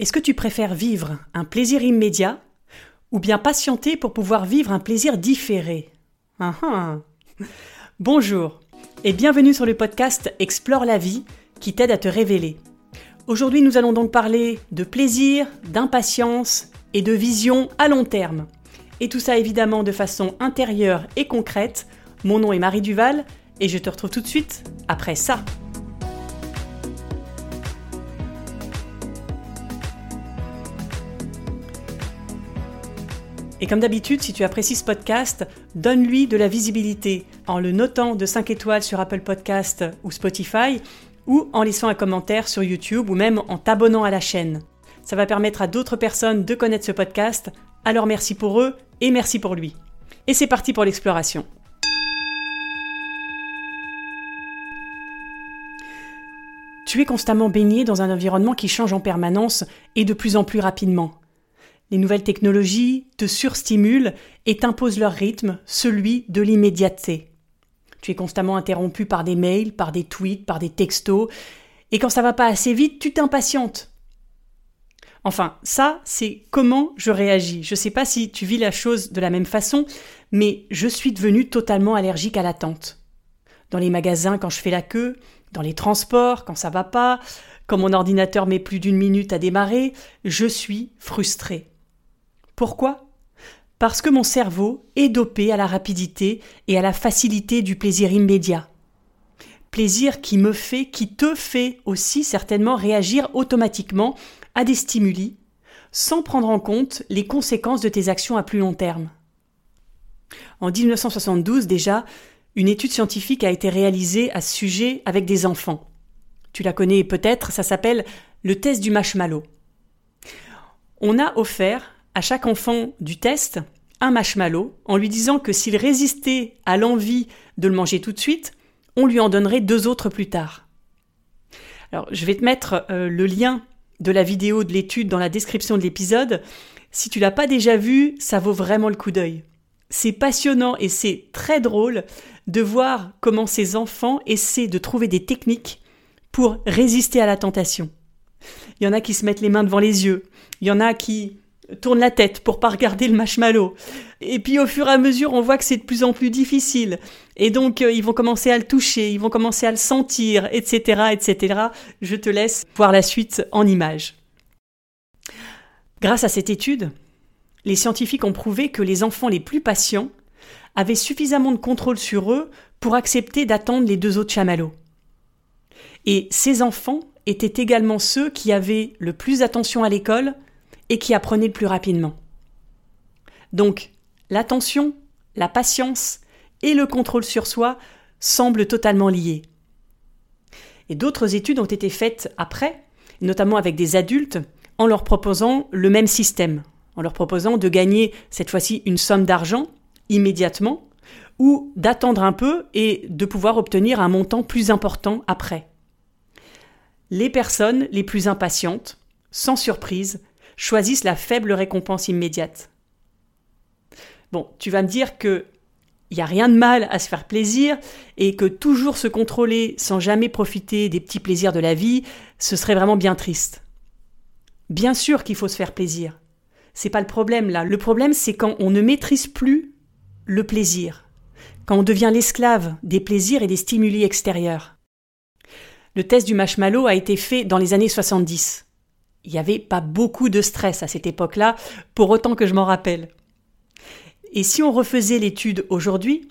Est-ce que tu préfères vivre un plaisir immédiat ou bien patienter pour pouvoir vivre un plaisir différé? Ah, ah. Bonjour et bienvenue sur le podcast Explore la vie qui t'aide à te révéler. Aujourd'hui nous allons donc parler de plaisir, d'impatience et de vision à long terme. Et tout ça évidemment de façon intérieure et concrète. Mon nom est Marie Duval et je te retrouve tout de suite après ça. Et comme d'habitude, si tu apprécies ce podcast, donne-lui de la visibilité en le notant de 5 étoiles sur Apple Podcast ou Spotify, ou en laissant un commentaire sur YouTube ou même en t'abonnant à la chaîne. Ça va permettre à d'autres personnes de connaître ce podcast, alors merci pour eux et merci pour lui. Et c'est parti pour l'exploration. Tu es constamment baigné dans un environnement qui change en permanence et de plus en plus rapidement. Les nouvelles technologies te surstimulent et t'imposent leur rythme, celui de l'immédiateté. Tu es constamment interrompu par des mails, par des tweets, par des textos, et quand ça va pas assez vite, tu t'impatientes. Enfin, ça, c'est comment je réagis. Je sais pas si tu vis la chose de la même façon, mais je suis devenue totalement allergique à l'attente. Dans les magasins quand je fais la queue, dans les transports quand ça va pas, quand mon ordinateur met plus d'une minute à démarrer, je suis frustrée. Pourquoi? Parce que mon cerveau est dopé à la rapidité et à la facilité du plaisir immédiat. Plaisir qui me fait, qui te fait aussi certainement réagir automatiquement à des stimuli, sans prendre en compte les conséquences de tes actions à plus long terme. En 1972 déjà, une étude scientifique a été réalisée à ce sujet avec des enfants. Tu la connais peut-être, ça s'appelle le test du marshmallow. On a offert à chaque enfant du test un marshmallow en lui disant que s'il résistait à l'envie de le manger tout de suite, on lui en donnerait deux autres plus tard. Alors, je vais te mettre euh, le lien de la vidéo de l'étude dans la description de l'épisode. Si tu l'as pas déjà vu, ça vaut vraiment le coup d'œil. C'est passionnant et c'est très drôle de voir comment ces enfants essaient de trouver des techniques pour résister à la tentation. Il y en a qui se mettent les mains devant les yeux, il y en a qui tourne la tête pour pas regarder le marshmallow. Et puis au fur et à mesure, on voit que c'est de plus en plus difficile. Et donc euh, ils vont commencer à le toucher, ils vont commencer à le sentir, etc., etc. Je te laisse voir la suite en images. Grâce à cette étude, les scientifiques ont prouvé que les enfants les plus patients avaient suffisamment de contrôle sur eux pour accepter d'attendre les deux autres chamallows. Et ces enfants étaient également ceux qui avaient le plus d'attention à l'école, et qui apprenait le plus rapidement. Donc, l'attention, la patience et le contrôle sur soi semblent totalement liés. Et d'autres études ont été faites après, notamment avec des adultes, en leur proposant le même système, en leur proposant de gagner cette fois-ci une somme d'argent immédiatement, ou d'attendre un peu et de pouvoir obtenir un montant plus important après. Les personnes les plus impatientes, sans surprise, choisissent la faible récompense immédiate. Bon, tu vas me dire que il n'y a rien de mal à se faire plaisir et que toujours se contrôler sans jamais profiter des petits plaisirs de la vie, ce serait vraiment bien triste. Bien sûr qu'il faut se faire plaisir. C'est pas le problème là. Le problème c'est quand on ne maîtrise plus le plaisir. Quand on devient l'esclave des plaisirs et des stimuli extérieurs. Le test du marshmallow a été fait dans les années 70 il n'y avait pas beaucoup de stress à cette époque-là, pour autant que je m'en rappelle. Et si on refaisait l'étude aujourd'hui,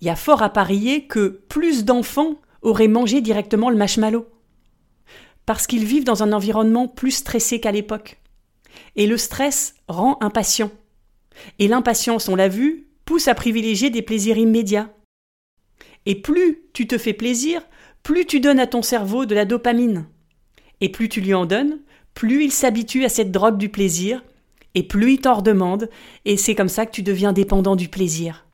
il y a fort à parier que plus d'enfants auraient mangé directement le marshmallow. Parce qu'ils vivent dans un environnement plus stressé qu'à l'époque. Et le stress rend impatient. Et l'impatience, on l'a vu, pousse à privilégier des plaisirs immédiats. Et plus tu te fais plaisir, plus tu donnes à ton cerveau de la dopamine. Et plus tu lui en donnes, plus il s'habitue à cette drogue du plaisir, et plus il t'en redemande, et c'est comme ça que tu deviens dépendant du plaisir.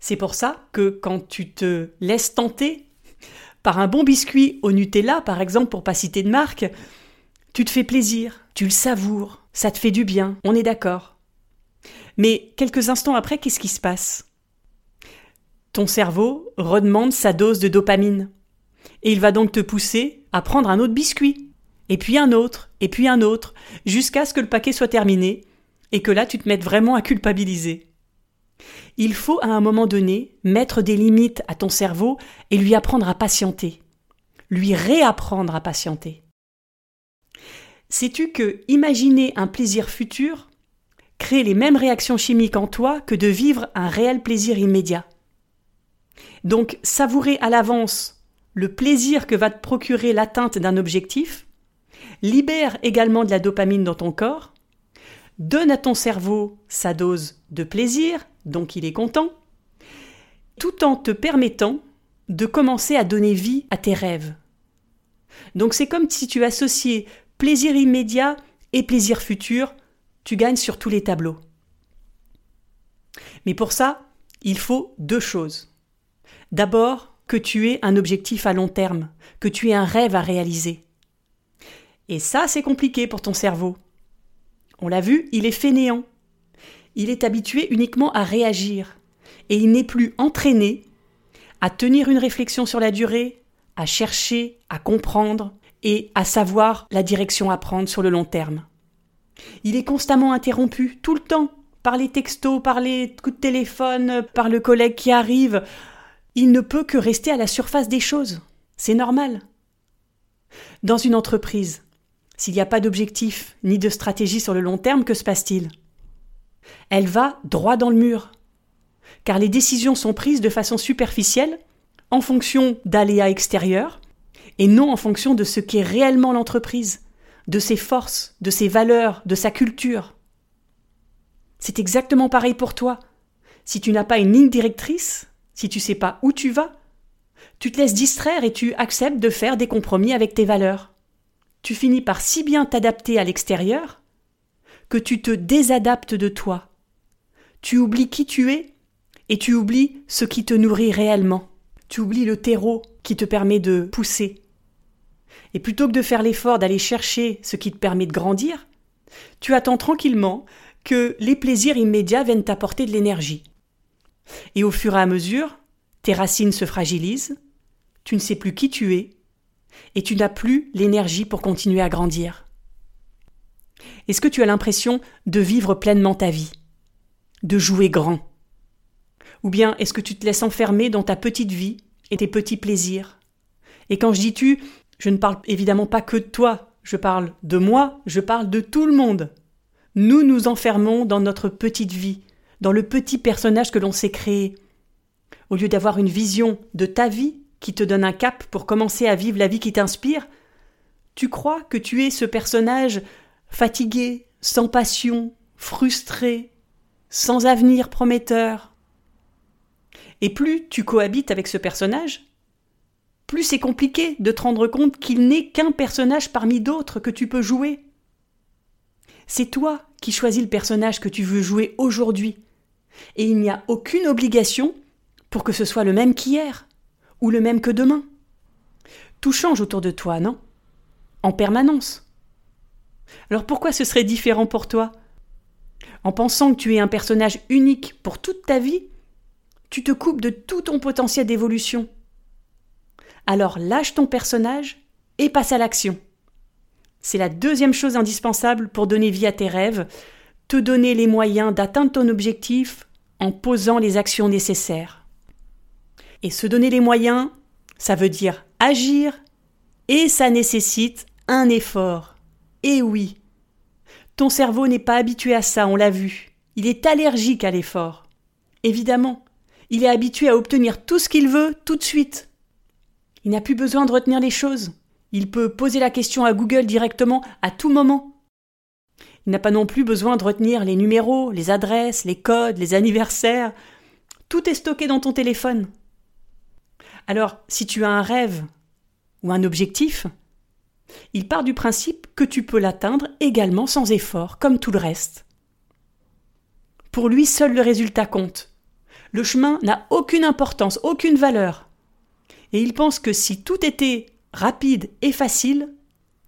C'est pour ça que quand tu te laisses tenter par un bon biscuit au Nutella, par exemple, pour pas citer de marque, tu te fais plaisir, tu le savoures, ça te fait du bien, on est d'accord. Mais quelques instants après, qu'est-ce qui se passe? Ton cerveau redemande sa dose de dopamine, et il va donc te pousser à prendre un autre biscuit, et puis un autre, et puis un autre, jusqu'à ce que le paquet soit terminé, et que là tu te mettes vraiment à culpabiliser. Il faut à un moment donné mettre des limites à ton cerveau et lui apprendre à patienter, lui réapprendre à patienter. Sais-tu que imaginer un plaisir futur crée les mêmes réactions chimiques en toi que de vivre un réel plaisir immédiat? Donc savourer à l'avance le plaisir que va te procurer l'atteinte d'un objectif libère également de la dopamine dans ton corps, donne à ton cerveau sa dose de plaisir, donc il est content, tout en te permettant de commencer à donner vie à tes rêves. Donc c'est comme si tu associais plaisir immédiat et plaisir futur, tu gagnes sur tous les tableaux. Mais pour ça, il faut deux choses. D'abord, que tu aies un objectif à long terme, que tu aies un rêve à réaliser. Et ça, c'est compliqué pour ton cerveau. On l'a vu, il est fainéant. Il est habitué uniquement à réagir. Et il n'est plus entraîné à tenir une réflexion sur la durée, à chercher, à comprendre et à savoir la direction à prendre sur le long terme. Il est constamment interrompu, tout le temps, par les textos, par les coups de téléphone, par le collègue qui arrive. Il ne peut que rester à la surface des choses. C'est normal. Dans une entreprise, s'il n'y a pas d'objectif ni de stratégie sur le long terme, que se passe-t-il? Elle va droit dans le mur. Car les décisions sont prises de façon superficielle, en fonction d'aléas extérieurs, et non en fonction de ce qu'est réellement l'entreprise, de ses forces, de ses valeurs, de sa culture. C'est exactement pareil pour toi. Si tu n'as pas une ligne directrice, si tu sais pas où tu vas, tu te laisses distraire et tu acceptes de faire des compromis avec tes valeurs tu finis par si bien t'adapter à l'extérieur que tu te désadaptes de toi. Tu oublies qui tu es et tu oublies ce qui te nourrit réellement. Tu oublies le terreau qui te permet de pousser. Et plutôt que de faire l'effort d'aller chercher ce qui te permet de grandir, tu attends tranquillement que les plaisirs immédiats viennent t'apporter de l'énergie. Et au fur et à mesure, tes racines se fragilisent, tu ne sais plus qui tu es, et tu n'as plus l'énergie pour continuer à grandir. Est-ce que tu as l'impression de vivre pleinement ta vie, de jouer grand? Ou bien est-ce que tu te laisses enfermer dans ta petite vie et tes petits plaisirs? Et quand je dis tu, je ne parle évidemment pas que de toi, je parle de moi, je parle de tout le monde. Nous nous enfermons dans notre petite vie, dans le petit personnage que l'on s'est créé. Au lieu d'avoir une vision de ta vie qui te donne un cap pour commencer à vivre la vie qui t'inspire, tu crois que tu es ce personnage fatigué, sans passion, frustré, sans avenir prometteur? Et plus tu cohabites avec ce personnage, plus c'est compliqué de te rendre compte qu'il n'est qu'un personnage parmi d'autres que tu peux jouer. C'est toi qui choisis le personnage que tu veux jouer aujourd'hui, et il n'y a aucune obligation pour que ce soit le même qu'hier ou le même que demain. Tout change autour de toi, non? En permanence. Alors pourquoi ce serait différent pour toi? En pensant que tu es un personnage unique pour toute ta vie, tu te coupes de tout ton potentiel d'évolution. Alors lâche ton personnage et passe à l'action. C'est la deuxième chose indispensable pour donner vie à tes rêves, te donner les moyens d'atteindre ton objectif en posant les actions nécessaires. Et se donner les moyens, ça veut dire agir et ça nécessite un effort. Et oui, ton cerveau n'est pas habitué à ça, on l'a vu. Il est allergique à l'effort. Évidemment, il est habitué à obtenir tout ce qu'il veut tout de suite. Il n'a plus besoin de retenir les choses. Il peut poser la question à Google directement à tout moment. Il n'a pas non plus besoin de retenir les numéros, les adresses, les codes, les anniversaires. Tout est stocké dans ton téléphone. Alors, si tu as un rêve ou un objectif, il part du principe que tu peux l'atteindre également sans effort, comme tout le reste. Pour lui, seul le résultat compte. Le chemin n'a aucune importance, aucune valeur. Et il pense que si tout était rapide et facile,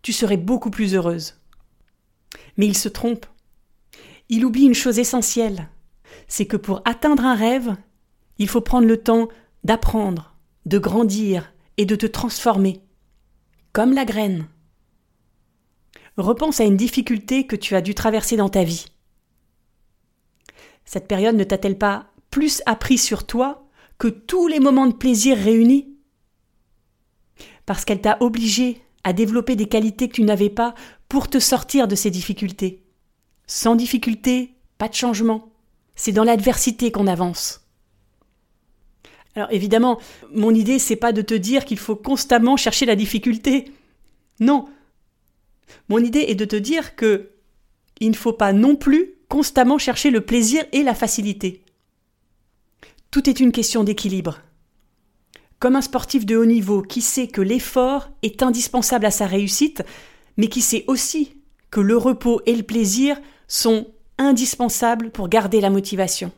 tu serais beaucoup plus heureuse. Mais il se trompe. Il oublie une chose essentielle, c'est que pour atteindre un rêve, il faut prendre le temps d'apprendre, de grandir et de te transformer, comme la graine. repense à une difficulté que tu as dû traverser dans ta vie. Cette période ne t'a-t-elle pas plus appris sur toi que tous les moments de plaisir réunis? Parce qu'elle t'a obligé à développer des qualités que tu n'avais pas pour te sortir de ces difficultés. Sans difficulté, pas de changement. C'est dans l'adversité qu'on avance. Alors évidemment, mon idée c'est pas de te dire qu'il faut constamment chercher la difficulté. Non. Mon idée est de te dire que il ne faut pas non plus constamment chercher le plaisir et la facilité. Tout est une question d'équilibre. Comme un sportif de haut niveau qui sait que l'effort est indispensable à sa réussite, mais qui sait aussi que le repos et le plaisir sont indispensables pour garder la motivation.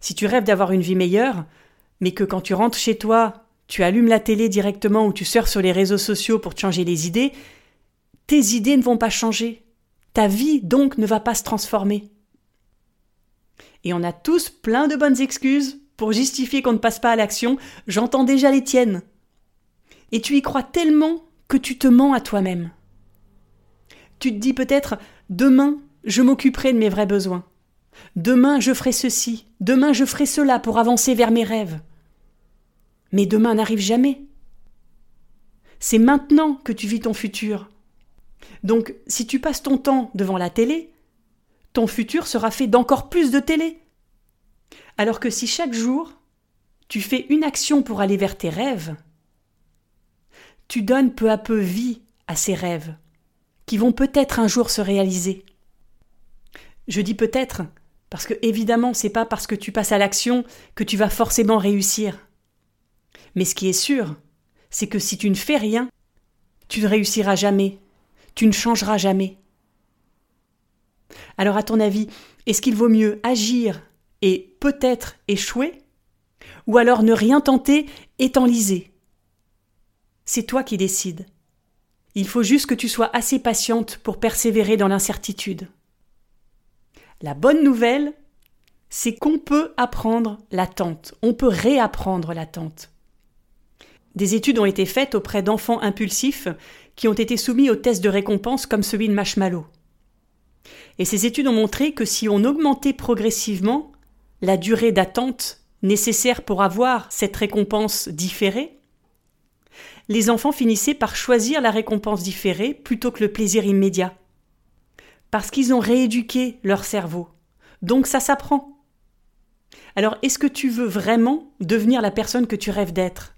Si tu rêves d'avoir une vie meilleure, mais que quand tu rentres chez toi, tu allumes la télé directement ou tu sors sur les réseaux sociaux pour te changer les idées, tes idées ne vont pas changer. Ta vie, donc, ne va pas se transformer. Et on a tous plein de bonnes excuses pour justifier qu'on ne passe pas à l'action. J'entends déjà les tiennes. Et tu y crois tellement que tu te mens à toi-même. Tu te dis peut-être demain, je m'occuperai de mes vrais besoins. Demain je ferai ceci, demain je ferai cela pour avancer vers mes rêves. Mais demain n'arrive jamais. C'est maintenant que tu vis ton futur. Donc si tu passes ton temps devant la télé, ton futur sera fait d'encore plus de télé. Alors que si chaque jour tu fais une action pour aller vers tes rêves, tu donnes peu à peu vie à ces rêves, qui vont peut-être un jour se réaliser. Je dis peut-être parce que évidemment, c'est pas parce que tu passes à l'action que tu vas forcément réussir. Mais ce qui est sûr, c'est que si tu ne fais rien, tu ne réussiras jamais, tu ne changeras jamais. Alors à ton avis, est-ce qu'il vaut mieux agir et peut-être échouer ou alors ne rien tenter et t'enliser? C'est toi qui décides. Il faut juste que tu sois assez patiente pour persévérer dans l'incertitude. La bonne nouvelle, c'est qu'on peut apprendre l'attente, on peut réapprendre l'attente. Des études ont été faites auprès d'enfants impulsifs qui ont été soumis aux tests de récompense comme celui de Marshmallow. Et ces études ont montré que si on augmentait progressivement la durée d'attente nécessaire pour avoir cette récompense différée, les enfants finissaient par choisir la récompense différée plutôt que le plaisir immédiat parce qu'ils ont rééduqué leur cerveau. Donc ça s'apprend. Alors est-ce que tu veux vraiment devenir la personne que tu rêves d'être?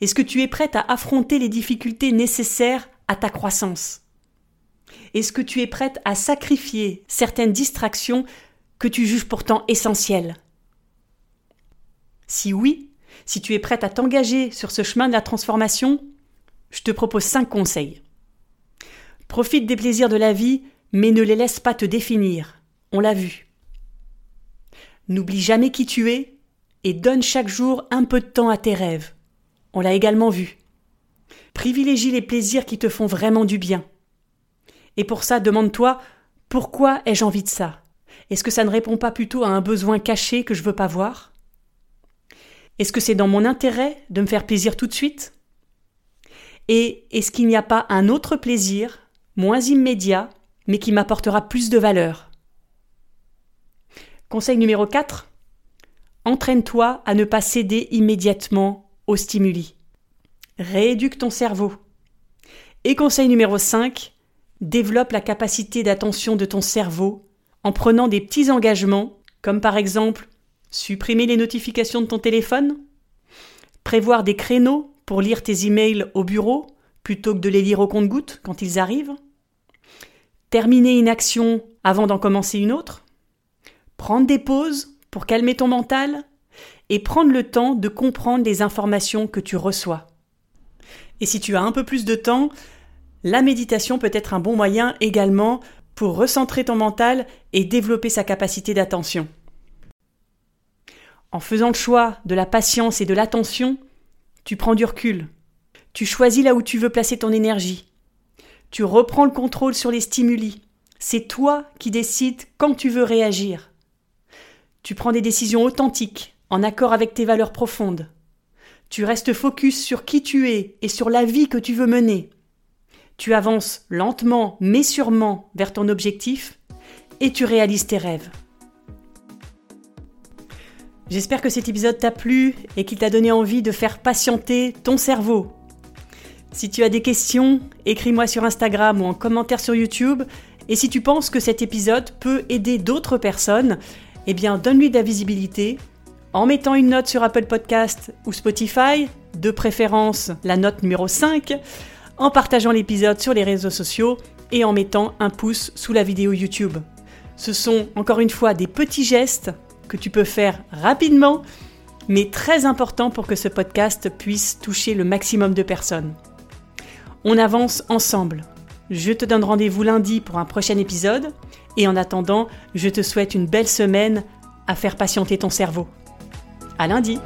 Est-ce que tu es prête à affronter les difficultés nécessaires à ta croissance? Est-ce que tu es prête à sacrifier certaines distractions que tu juges pourtant essentielles? Si oui, si tu es prête à t'engager sur ce chemin de la transformation, je te propose cinq conseils. Profite des plaisirs de la vie mais ne les laisse pas te définir. On l'a vu. N'oublie jamais qui tu es et donne chaque jour un peu de temps à tes rêves. On l'a également vu. Privilégie les plaisirs qui te font vraiment du bien. Et pour ça, demande-toi pourquoi ai-je envie de ça? Est-ce que ça ne répond pas plutôt à un besoin caché que je veux pas voir? Est-ce que c'est dans mon intérêt de me faire plaisir tout de suite? Et est-ce qu'il n'y a pas un autre plaisir, moins immédiat, mais qui m'apportera plus de valeur. Conseil numéro 4. Entraîne-toi à ne pas céder immédiatement aux stimuli. Rééduque ton cerveau. Et conseil numéro 5. Développe la capacité d'attention de ton cerveau en prenant des petits engagements, comme par exemple supprimer les notifications de ton téléphone, prévoir des créneaux pour lire tes emails au bureau plutôt que de les lire au compte-gouttes quand ils arrivent, terminer une action avant d'en commencer une autre, prendre des pauses pour calmer ton mental et prendre le temps de comprendre les informations que tu reçois. Et si tu as un peu plus de temps, la méditation peut être un bon moyen également pour recentrer ton mental et développer sa capacité d'attention. En faisant le choix de la patience et de l'attention, tu prends du recul. Tu choisis là où tu veux placer ton énergie. Tu reprends le contrôle sur les stimuli. C'est toi qui décides quand tu veux réagir. Tu prends des décisions authentiques, en accord avec tes valeurs profondes. Tu restes focus sur qui tu es et sur la vie que tu veux mener. tu avances lentement mais sûrement vers ton objectif et tu réalises tes rêves. J'espère que cet épisode t'a plu et qu'il t'a donné envie de faire patienter ton cerveau. Si tu as des questions, écris-moi sur Instagram ou en commentaire sur YouTube. Et si tu penses que cet épisode peut aider d'autres personnes, eh bien donne-lui de la visibilité en mettant une note sur Apple Podcast ou Spotify, de préférence la note numéro 5, en partageant l'épisode sur les réseaux sociaux et en mettant un pouce sous la vidéo YouTube. Ce sont encore une fois des petits gestes que tu peux faire rapidement, mais très importants pour que ce podcast puisse toucher le maximum de personnes. On avance ensemble. Je te donne rendez-vous lundi pour un prochain épisode, et en attendant, je te souhaite une belle semaine à faire patienter ton cerveau. À lundi!